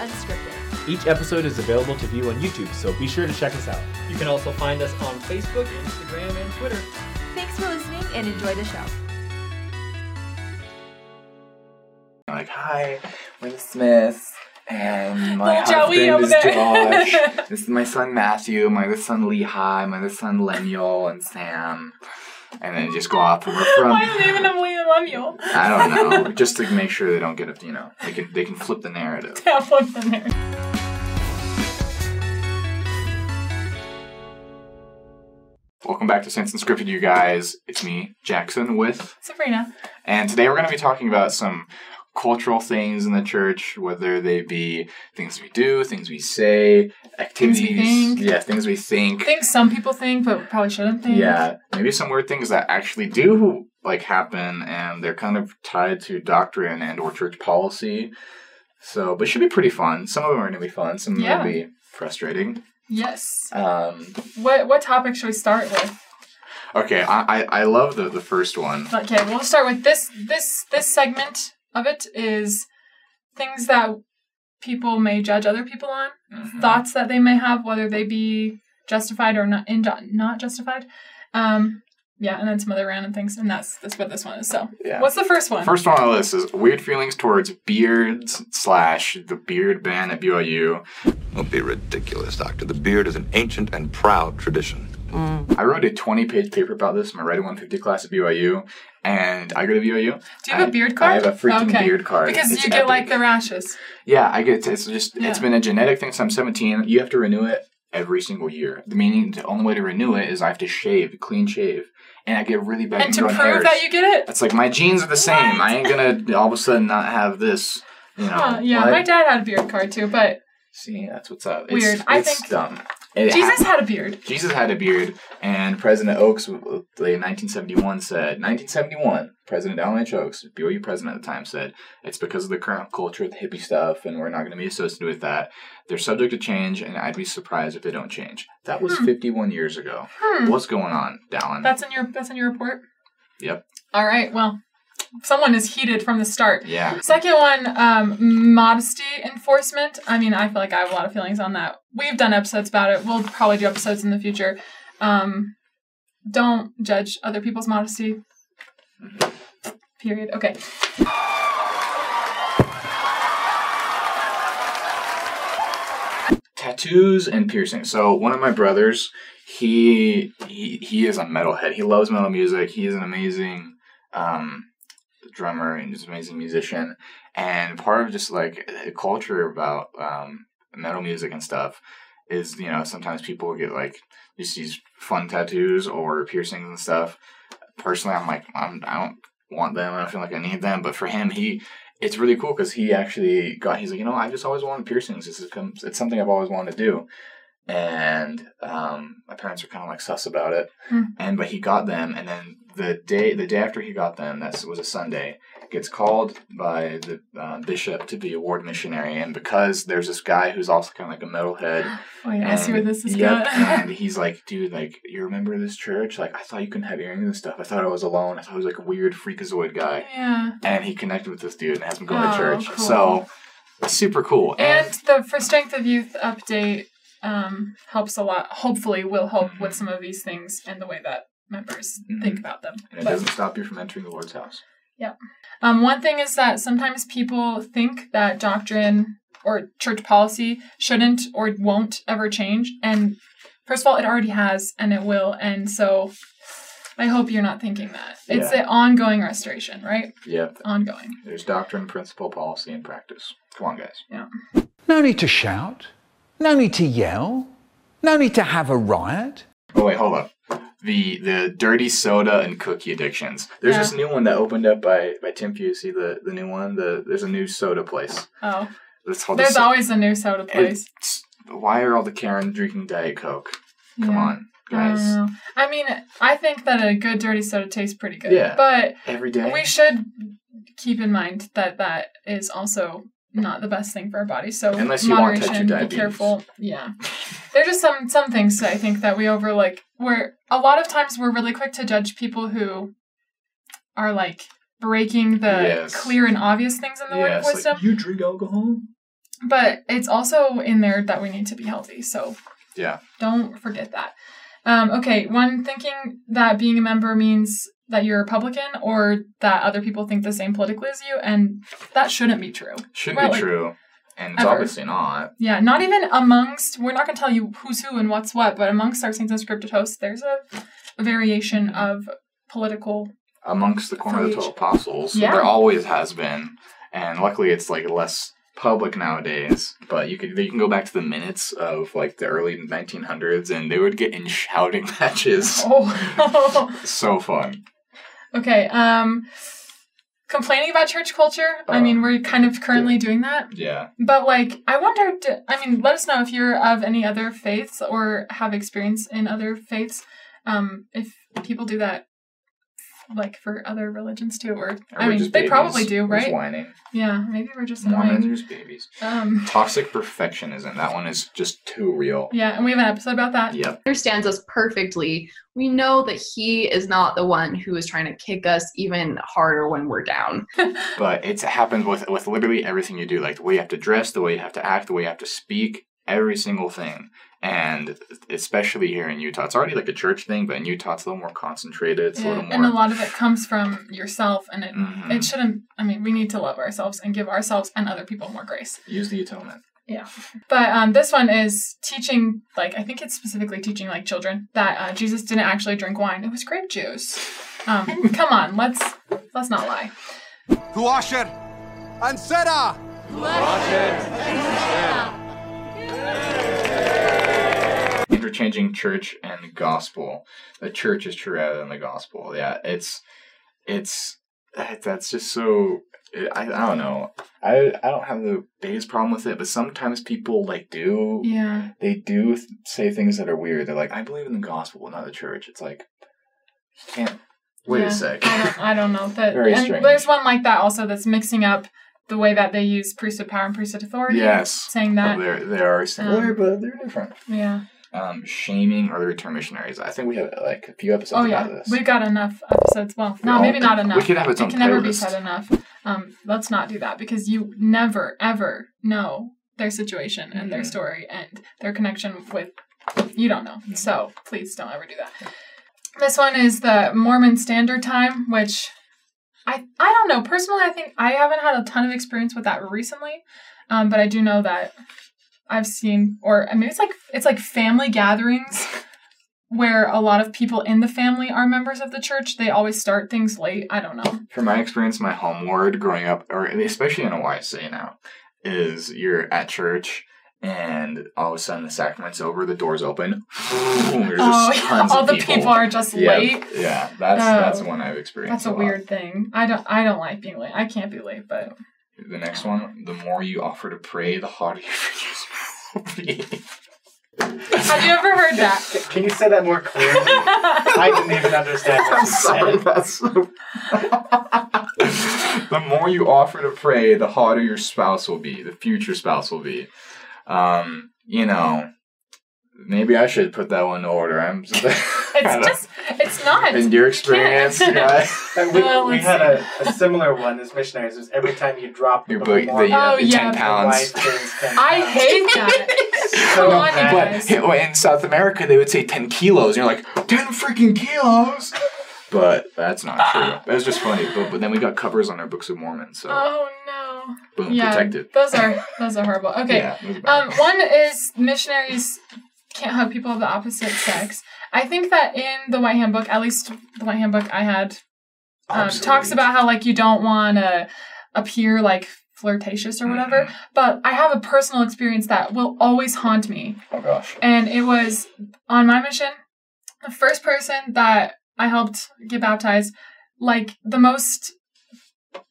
Unscripted. Each episode is available to view on YouTube, so be sure to check us out. You can also find us on Facebook, Instagram, and Twitter. Thanks for listening and enjoy the show. I'm like, hi, we're the Smiths, and my Little Joey husband is. Josh. this is my son Matthew, my other son Lehi, my other son Lemuel, and Sam. And then just go off and we're from. Why naming him William Lemuel? I don't know, just to make sure they don't get it. You know, they can they can flip the narrative. Yeah, flip the narrative. Welcome back to Saints Unscripted, you guys. It's me, Jackson, with Sabrina. And today we're going to be talking about some cultural things in the church, whether they be things we do, things we say, activities. we think. Yeah, things we think. Things some people think, but probably shouldn't think. Yeah, maybe some weird things that actually do like happen, and they're kind of tied to doctrine and or church policy. So, but it should be pretty fun. Some of them are going to be fun. Some of them Yeah. will be frustrating. Yes. Um, What what topic should we start with? okay, I, I I love the the first one. Okay, we'll start with this this this segment of it is things that people may judge other people on, Mhm. thoughts that they may have, whether they be justified or not in not justified. Um, yeah, and then some other random things, and that's that's what this one is. So, Yeah. what's the first one? First one on the list is weird feelings towards beards slash the beard ban at BYU. Don't be ridiculous, Doctor. The beard is an ancient and proud tradition. I wrote a 20 page paper about this in my Writing 150 class at BYU, and I go to BYU. Do you have I- a beard card? I have a freaking Okay. beard card. Because It's you get like the rashes. Yeah, I get it's just it's been a genetic thing since I'm 17. You have to renew it every single year. The meaning the only way to renew it is I have to shave, clean shave, and I get really bad And to prove hairs. that you get it. It's like my genes are the same. What? I ain't gonna all of a sudden not have this. You know, Huh, yeah, what? my dad had a beard card too, but See, that's what's up. It's, Weird. I it's think dumb. It Jesus hap- had a beard. Jesus had a beard, and President Oaks, uh, like 1971, said 1971. President Dallin H. Oaks, BYU president at the time, said it's because of the current culture, the hippie stuff, and we're not going to be associated with that. They're subject to change, and I'd be surprised if they don't change. That was 51 years ago. Hmm. What's going on, Dallin? That's in your that's in your report. Yep. All right. Well, someone is heated from the start. Yeah. Second one, um, modesty enforcement. I mean, I feel like I have a lot of feelings on that. We've done episodes about it. We'll probably do episodes in the future. Um, don't judge other people's modesty. Period. Okay. tattoos and piercings. So one of my brothers, he he he is a metalhead. He loves metal music. He is an amazing um, drummer and just amazing musician. And part of just like a culture about um, metal music and stuff is you know sometimes people get like just these fun tattoos or piercings and stuff. Personally, I'm like I'm, I don't want them. I don't feel like I need them. But for him, he it's really cool because he actually got. He's like, you know, I just always wanted piercings. This is it's something I've always wanted to do, and um, my parents were kind of like sus about it. Hmm. And but he got them, and then the day the day after he got them, that was a Sunday. Gets called by the uh, bishop to be a ward missionary, and because there's this guy who's also kind of like a metalhead, Oh yeah, I see where and- this is yep, going. and he's like, dude, like, you remember this church? Like, I thought you couldn't have earrings and stuff. I thought I was alone. I thought I was like a weird freakazoid guy yeah. and he connected with this dude and has him going Oh, to church. cool. So super cool. And the for Strength of Youth update um, helps a lot. Hopefully, will help with some of these things and the way that members Mhm. think about them. and it But- doesn't stop you from entering the Lord's house. Um, one thing is that sometimes people think that doctrine or church policy shouldn't or won't ever change. And first of all, it already has and it will. And so I hope you're not thinking that. It's Yeah. an ongoing restoration, right? Yep. Ongoing. There's doctrine, principle, policy, and practice. Come on, guys. Yeah. No need to shout. No need to yell. No need to have a riot. Oh wait, hold up. The the dirty soda and cookie addictions. There's Yeah. this new one that opened up by by Tim Pusey. The the new one. The there's a new soda place. Oh, called the there's So- always a new soda place. Why are all the Karen drinking Diet Coke? Come Yeah. on, guys. know. I mean, I think that a good dirty soda tastes pretty good. Yeah. But Every day. we should keep in mind that that is also not the best thing for our body. So Unless you want type moderation, two be careful. Yeah, there's just some some things that I think that we over overlook. Where a lot of times we're really quick to judge people who are like breaking the Yes. clear and obvious things in the word yeah, of it's like, wisdom. you drink alcohol. but it's also in there that we need to be healthy. So Yeah. don't forget that. Um, okay, one thinking that being a member means that you're a Republican or that other people think the same politically as you, and that shouldn't be true. Shouldn't Well, be like, true. And it's ever. obviously not. Yeah, not even amongst, we're not going to tell you who's who and what's what, but amongst our Saints Unscripted hosts, there's a, a variation of political. Amongst the quorum of the twelve apostles. Yeah. There always has been. And luckily it's like less public nowadays. But you could you can go back to the minutes of like the early nineteen hundreds and they would get in shouting matches. Oh, So fun. okay. Um, complaining about church culture. I mean, we're kind of currently doing that. Yeah. But like, I wonder. I mean, let us know if you're of any other faiths or have experience in other faiths. Um, if people do that, like for other religions too, or Or I mean, they babies. probably do, We're just right? whining. Yeah, maybe we're just Mormons are just babies. Um, Toxic perfectionism. That one is just too real. yeah, and we have an episode about that. Yep. understands us perfectly. We know that he is not the one who is trying to kick us even harder when we're down. but it happens with with literally everything you do like the way you have to dress the way you have to act the way you have to speak every single thing and especially here in utah it's already like a church thing but in utah it's a little more concentrated it's a little more and a lot of it comes from yourself, and it Mhm. it shouldn't. I mean, we need to love ourselves and give ourselves and other people more grace. use the atonement Yeah. But um, this one is teaching, like I think it's specifically teaching like children that uh, Jesus didn't actually drink wine; it was grape juice. Um, come on, let's let's not lie. To Asher and Sarah. Interchanging church and gospel the church is true rather than the gospel yeah it's it's that's just so I, I don't know I, I don't have the biggest problem with it but sometimes people like do Yeah, they do th- say things that are weird. They're like, I believe in the gospel, not the church. It's like, you can't. Wait Yeah, a sec. I don't, I don't know. That, Very and strange. there's one like that also that's mixing up the way that they use priesthood power and priesthood authority. yes. saying that. Oh, they're, they are similar, Um, but they're different. yeah. Um, shaming or the return missionaries. I think we have like a few episodes Oh about yeah, this. we've got enough episodes. Well, no, maybe not enough. we could have its it own can never be said enough. Um, let's not do that because you never ever know their situation and their Mhm. story and their connection with. You don't know, Mm-hmm. so please don't ever do that. This one is the Mormon Standard Time, which I I don't know personally. I think I haven't had a ton of experience with that recently, um, but I do know that I've seen, or maybe it's like it's like family gatherings where a lot of people in the family are members of the church. They always start things late. I don't know. From my experience, my home ward growing up, or especially in a YSA now, is you're at church and all of a sudden the sacrament's over, the doors open. There's just Oh, tons all of the people. are just yeah, late. Yeah, that's Oh. that's one I've experienced. That's a lot. weird thing. I don't. I don't like being late. I can't be late, but The next one, the more you offer to pray, the harder your fingers will be. have you ever heard that? Can you say that more clearly? I didn't even understand what I'm you sorry, said. that's so... the more you offer to pray, the harder your spouse will be, the future spouse will be. Um, you know, maybe I should put that one in order. I'm It's just. It's not. in your experience, can't. guys. And we, Well, we had a, a similar one as missionaries. It was every time you drop the Your book book, of the, Mormon, uh, Oh, the yeah. ten the pounds. 10 I pounds. hate that. So Come on, you bad. guys. But in South America, they would say 10 kilos. And you're like, 10 freaking kilos? But that's not true. It was just funny. But, but then we got covers on our Books of Mormon. So, Oh boom, Yeah, protected. those are those are horrible. Okay. Yeah, it was bad. Um, one is missionaries can't hug people of the opposite sex. I think that in the White Handbook, at least the White Handbook I had, um, talks about how like you don't want to appear like flirtatious or whatever. Mhm. But I have a personal experience that will always haunt me, Oh, gosh. and it was on my mission. The first person that I helped get baptized, like the most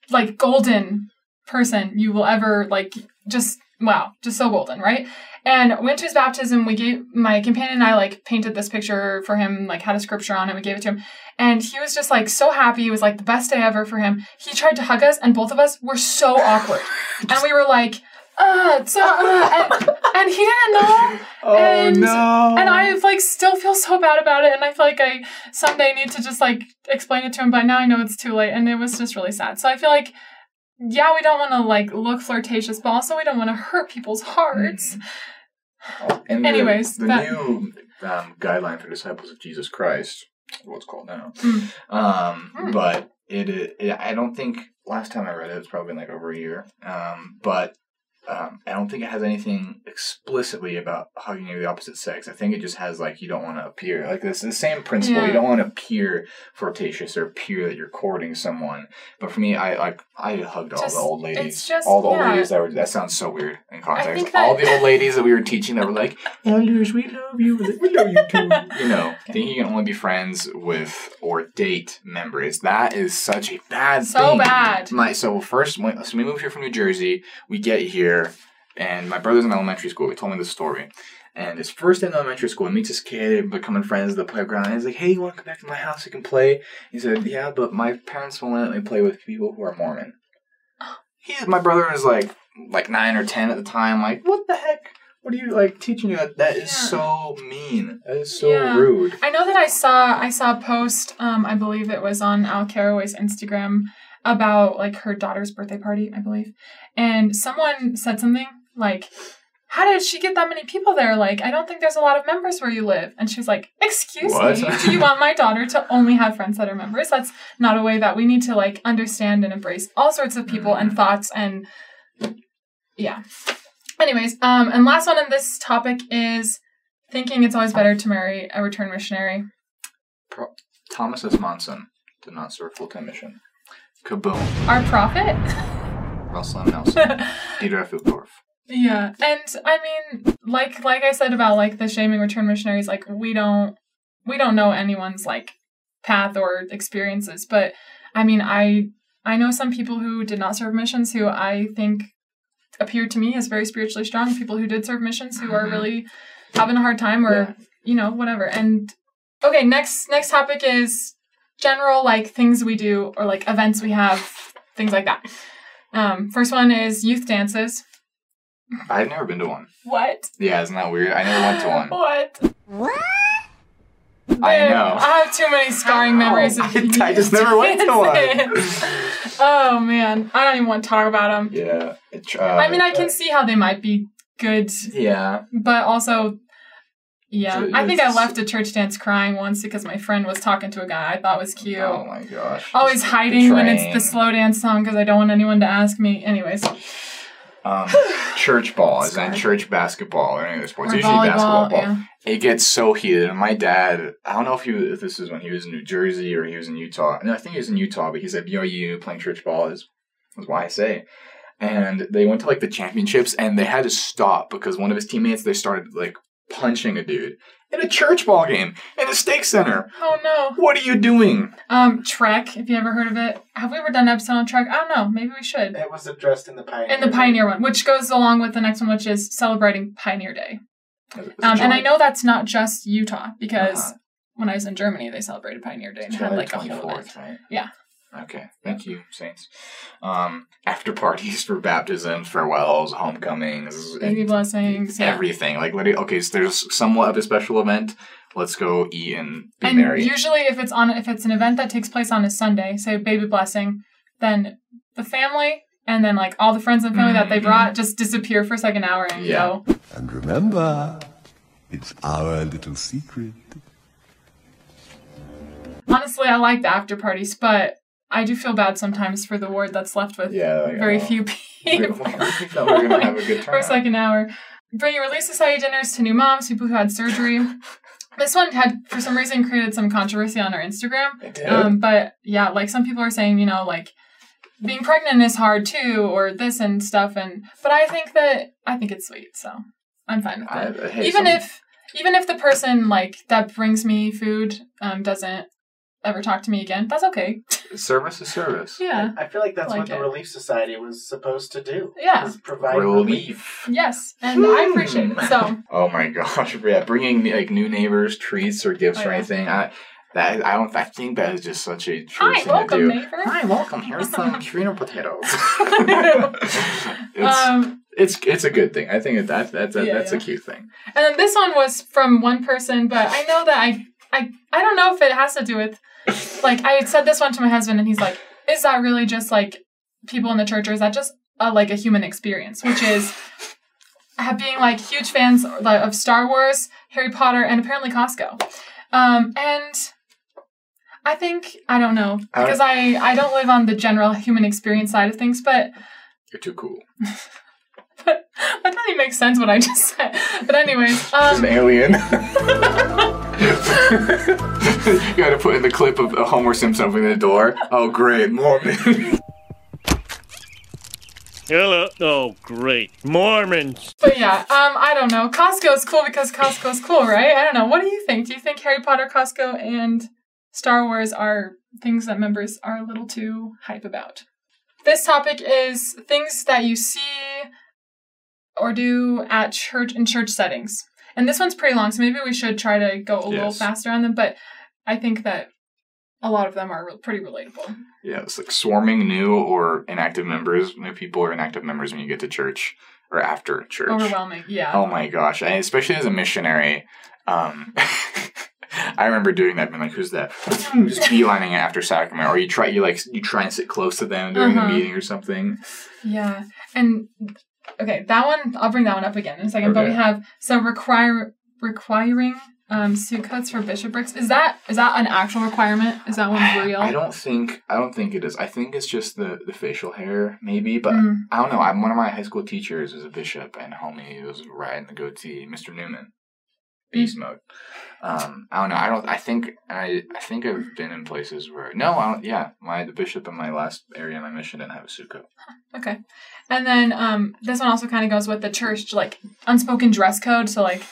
like golden person you will ever like just wow just so golden right? And went to his baptism. We gave my companion and i like painted this picture for him like had a scripture on it. We gave it to him. And he was just like so happy. It was like the best day ever for him. He tried to hug us and both of us were so awkward. And we were like uh, so, uh and, and he didn't know. Oh, And- no. and I like still feel so bad about it, and I feel like I someday need to just like explain it to him. But now I know it's too late, and it was just really sad. So I feel like yeah, we don't want to like look flirtatious, but also we don't want to hurt people's hearts. And the- Anyways, the, that- new um, guideline for disciples of Jesus Christ, what's called now. Mm. Um, Mm. but it, it, I don't think last time I read it, it's probably been like over a year. Um, but um, I don't think it has anything explicitly about hugging the opposite sex. I think it just has like you don't want to appear like this. The same principle. Yeah. You don't want to appear flirtatious or appear that you're courting someone. But for me, I like I hugged all the old ladies. just- all the old ladies that were. That sounds so weird in context. that- all the old ladies that we were teaching that were like, "Elders, we love you. We love you too." you know, thinking you can only be friends with or date members. That is such a bad So thing. So bad. My so first when so we moved here from New Jersey, we get here, and my brother's in elementary school. He told me this story. And his first day in elementary school, he meets this kid, and becoming friends at the playground. And he's like, "Hey, you want to come back to my house? You can play." He said, "Yeah, but my parents won't let me play with people who are Mormon." He, my brother is like like nine or ten at the time. Like, what the heck? What are you like teaching you? That that is Yeah. so mean. That is so Yeah. rude. I know that I saw I saw a post, um, I believe it was on Al Carraway's Instagram about like her daughter's birthday party, I believe. And someone said something like, How did she get that many people there? Like, I don't think there's a lot of members where you live. And she was like, Excuse What? me, do you want my daughter to only have friends that are members? That's not a way that we need to like understand and embrace all sorts of people and thoughts and yeah. Anyways, um, and last one on this topic is thinking it's always better to marry a return missionary. Pro- Thomas S. Monson did not serve full time mission. Kaboom. Our prophet? Russell M. Nelson. Dieter F. Yeah. And I mean, like like I said about like the shaming return missionaries, like we don't we don't know anyone's like path or experiences, but I mean I I know some people who did not serve missions who I think appear to me as very spiritually strong, people who did serve missions who are Mhm. really having a hard time or Yeah. you know, whatever. And okay, next next topic is general like things we do or like events we have, things like that. Um, first one is youth dances. I've never been to one. What? Yeah, isn't that weird? I never went to one. What? What? I know. I have too many scarring memories of I- I just never went to one. oh man, I don't even want to talk about them. Yeah. It, uh, I mean, I can see how they might be good, Yeah. but also, yeah. I think I left a church dance crying once because my friend was talking to a guy I thought was cute. Oh my gosh. Always Just hiding when it's the slow dance song because I don't want anyone to ask me. Anyways, Um, church ball is in church basketball or any other sports. or Usually volleyball. basketball ball. Yeah. It gets so heated, and my dad. I don't know if he if this is when he was in New Jersey or he was in Utah. No, I think he was in Utah, but he's at BYU playing church ball. Is was why I say. And they went to like the championships, and they had to stop because one of his teammates they started like punching a dude in a church ball game in a stake center. Oh no. What are you doing? Um, Trek. If you ever heard of it, have we ever done an episode on Trek? I don't know. Maybe we should. It was addressed in the Pioneer. In the Pioneer one, which goes along with the next one, which is celebrating Pioneer Day. Um, and I know that's not just Utah because Uh-huh. when I was in Germany, they celebrated Pioneer Day and had July like a whole event. right? Yeah. Okay. Thank you, Saints. Um, after parties for baptisms, farewells, homecomings, Baby blessings. Yeah. everything. Like, literally, okay, so there's somewhat of a special event. Let's go eat and be and merry. usually, if it's on if it's an event that takes place on a Sunday, say baby blessing, then the family and then like all the friends and family that they Mhm. brought just disappear for like an hour and Yeah. go. And remember, it's our little secret. Honestly, I like the after parties, but I do feel bad sometimes for the ward that's left with yeah, like, very few people. we thought we were gonna have a good for a turnout. second hour. Bringing Relief Society dinners to new moms, people who had surgery. This one had, for some reason, created some controversy on our Instagram. It did. Um, but yeah, like some people are saying, you know, like being pregnant is hard too, or this and stuff. And but I think that I think it's sweet, so I'm fine with it. Even some- if even if the person like that brings me food um, doesn't ever talk to me again, that's okay. service is service. Yeah. I feel like that's Like what it. the Relief Society was supposed to do. Yeah. is provide relief. Relief. Yes, and I appreciate it. So Oh my gosh! Yeah, bringing like new neighbors treats or gifts Oh, or anything. I that I don't. I think that is just such a true hi, thing to welcome, do. neighbor. Hi, welcome. Here's some sweeter potatoes. it's, um, it's it's a good thing. I think that that's a, Yeah, that's yeah. a cute thing. And then this one was from one person, but I know that I I I don't know if it has to do with like I had said this one to my husband and he's like, is that really just like people in the church, or is that just a, like a human experience, which is being like huge fans of Star Wars, Harry Potter, and apparently Costco. Um, and I think I don't know because I I don't live on the general human experience side of things, but You're too cool. But that doesn't even make sense what I just said. But anyways, um, an alien. you gotta put in the clip of Homer Simpson opening the door. Oh, great, Mormon. Hello. Oh, great. Mormons. But yeah, um, I don't know. Costco is cool because Costco is cool, right? I don't know. What do you think? Do you think Harry Potter, Costco, and Star Wars are things that members are a little too hype about? This topic is things that you see or do at church in church settings. And this one's pretty long, so maybe we should try to go a little faster on them. But I think that a lot of them are re- pretty relatable. yeah, it's like swarming new or inactive members. New people or inactive members when you get to church or after church. Overwhelming, yeah. Oh my gosh! And especially as a missionary, um, I remember doing that. Being like, "Who's that?" Just beelining it after sacrament, or you try you like you try and sit close to them during Uh-huh. the meeting or something. Yeah. And okay, that one I'll bring that one up again in a second. But we have so require requiring um suit coats for bishoprics. Is that is that an actual requirement? Is that one real? I don't think I don't think it is. I think it's just the the facial hair, maybe. But Mm. I don't know. I'm one of my high school teachers was a bishop, and homie was riding the goatee, Mr. Newman, beast mode. Um, I don't know. I don't. I think I I think I've been in places where no. I don't. Yeah, my the bishop in my last area in my mission didn't have a suit coat. Okay. And then um this one also kind of goes with the church like unspoken dress code. So like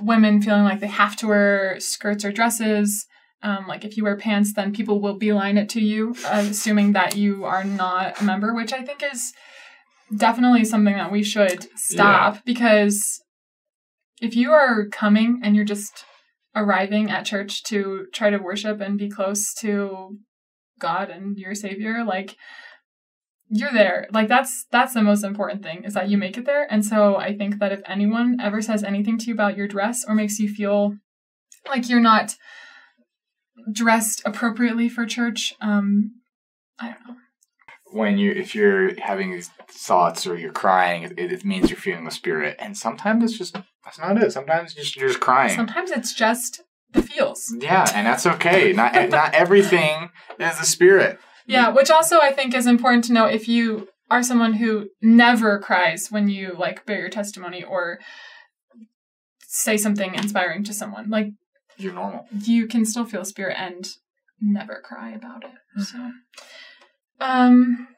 women feeling like they have to wear skirts or dresses. Um, like if you wear pants, then people will beeline it to you, uh, assuming that you are not a member, which I think is definitely something that we should stop because if you are coming and you're just arriving at church to try to worship and be close to God and your Savior, like you're there. Like that's that's the most important thing is that you make it there. And so I think that if anyone ever says anything to you about your dress or makes you feel like you're not dressed appropriately for church, um, I don't know. When you if you're having these thoughts or you're crying, it, it means you're feeling the spirit. And sometimes it's just that's not it. Sometimes just you're just crying. Sometimes it's just the feels. Yeah, and that's okay. Not eh, not everything is the spirit. Yeah, which also I think is important to know if you are someone who never cries when you like bear your testimony or say something inspiring to someone. Like You're normal. you can still feel spirit and never cry about it. Mm-hmm. So um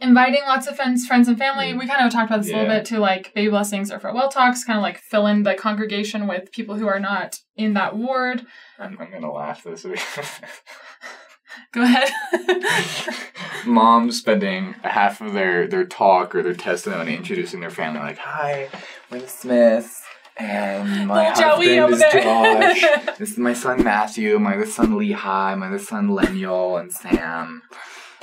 inviting lots of friends friends and family. We kind of talked about this a little bit to like baby blessings or farewell talks, kind of like fill in the congregation with people who are not in that ward. I'm, I'm gonna laugh this week. Go ahead. Moms spending half of their their talk or their testimony introducing their family, like, "Hi, we're the Smiths, and my Little Joey husband over is there." Josh. this is my son Matthew, my other son Lehi, my other son Lemuel, and Sam."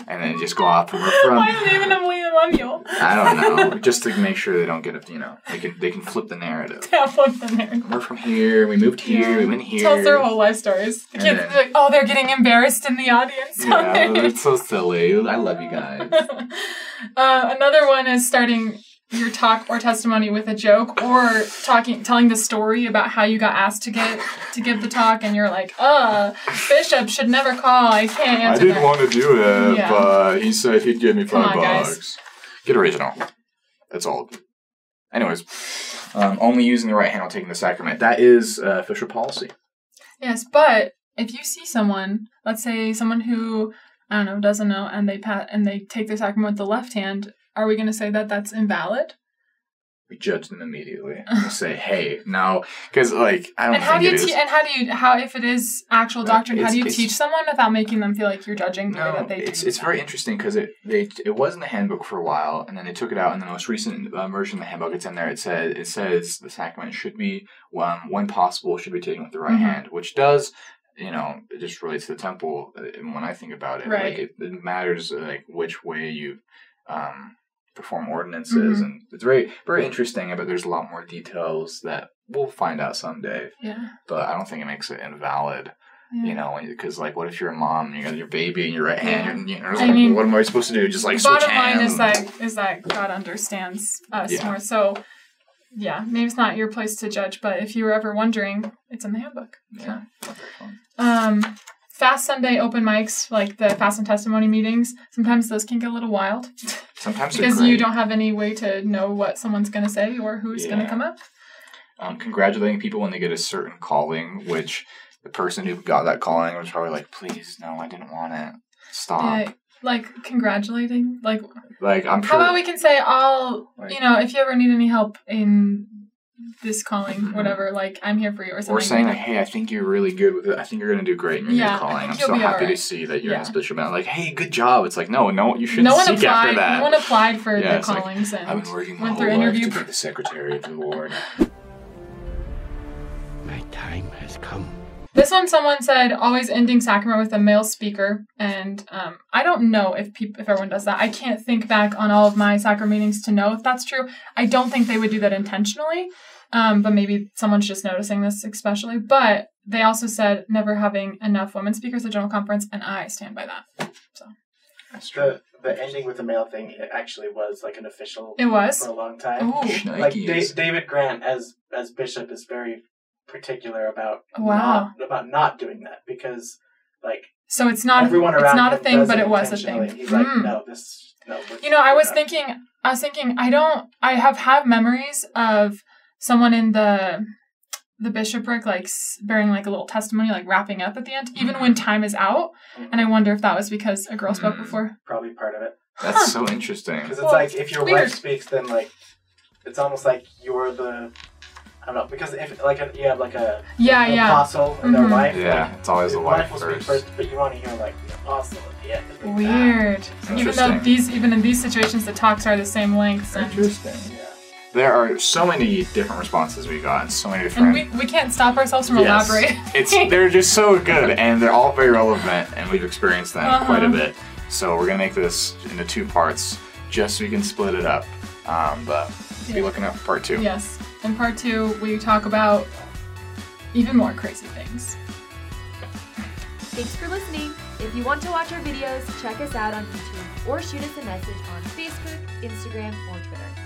And then just go off and we're from. Why naming him William I don't know, just to make sure they don't get it. You know, they can they can flip the narrative. Yeah, flip them there. We're from here. We moved here. We went here. Tells their whole life stories. The kids then- are like, oh, they're getting embarrassed in the audience. Yeah, it's so silly. I love you guys. uh, another one is starting your talk or testimony with a joke or talking telling the story about how you got asked to get to give the talk and you're like uh bishop should never call i can't answer I didn't that." want to do it, Yeah. but he said he'd give me five on, guys. bucks. Get original. That's all. Anyways, um, only using the right hand while taking the sacrament. That is uh, official policy. yes but if you see someone let's say someone who i don't know doesn't know and they pat and they take the sacrament with the left hand are we going to say that that's invalid We judge them immediately. We say, hey, no, because like I don't and how do you te- and how do you how if it is actual doctrine how do you teach someone without making them feel like you're judging the way No, that they it's do it's very interesting because it they it was in the handbook for a while, and then they took it out. In the most recent uh, version of the handbook, it's in there. It says it says the sacrament should be um, when possible should be taken with the right Mhm. hand, which does you know it just relates to the temple. uh, And when I think about it, Right. like it, it matters uh, like which way you um, perform ordinances, Mhm. and it's very very interesting. But there's a lot more details that we'll find out someday. yeah But I don't think it makes it invalid. Yeah. You know, because like, what if you're a mom and you got your baby in your right hand? You're, you know, like, mean, what am I supposed to do? Just like the switch bottom line hands? is that is that God understands us Yeah. more. So yeah, maybe it's not your place to judge, but if you were ever wondering, it's in the handbook. yeah. Um, Fast Sunday open mics, like the Fast and Testimony meetings, sometimes those can get a little wild Sometimes because you don't have any way to know what someone's going to say or who's going to come up. um, congratulating people when they get a certain calling, which the person who got that calling was probably like, please, no, I didn't want it. Stop. Yeah, like congratulating, like Like, I'm How sure. about we can say, I'll, Like- you know, if you ever need any help in this calling, whatever, like, I'm here for you or something. or saying like, "Hey, I think you're really good with it. I think you're gonna do great in your Yeah, new calling. I'm so be happy to see that you're Yeah. in this bishop." And like, "Hey, good job." It's like, no, no, you shouldn't no one seek applied. after that. No one applied for Yeah, the it's like, callings and I've been working my went whole life to be the secretary of the Lord. My time has come. This one, someone said, always ending sacrament with a male speaker, and um, I don't know if peop- if everyone does that. I can't think back on all of my sacrament meetings to know if that's true. I don't think they would do that intentionally, um, but maybe someone's just noticing this especially. But they also said never having enough women speakers at general conference, and I stand by that. That's true. The the ending with the male thing it actually was like an official. It was? for a long time. Ooh. Like da- David Grant as as bishop is very particular about Wow. not, about not doing that because like So it's not everyone around it's not a thing, but it was a thing. He's like, Hmm. no, this no. You know, I was not." thinking, I was thinking, I don't, I have have memories of someone in the the bishopric like bearing like a little testimony, like wrapping up at the end, even when time is out. And I wonder if that was because a girl spoke Mm. before. probably part of it That's so interesting. because it's Well, like if your weird. wife speaks, then like it's almost like you're the. I don't know because if like a, you have like a Yeah, an yeah. apostle and their Mhm. wife, Yeah, like, it's always the wife will speak first. first, but you want to hear like the apostle at the end. Like Weird. Even though these, even in these situations, the talks are the same length and, Interesting. Yeah. There are so many different responses we got, and so many different. and different. we, we can't stop ourselves from Yes. elaborating. it's they're just so good, and they're all very relevant, and we've experienced them quite a Uh-huh. bit. So we're gonna make this into two parts, just so we can split it up. Um, but be looking out for part two. yes. In part two, we talk about even more crazy things. Thanks for listening. If you want to watch our videos, check us out on YouTube or shoot us a message on Facebook, Instagram, or Twitter.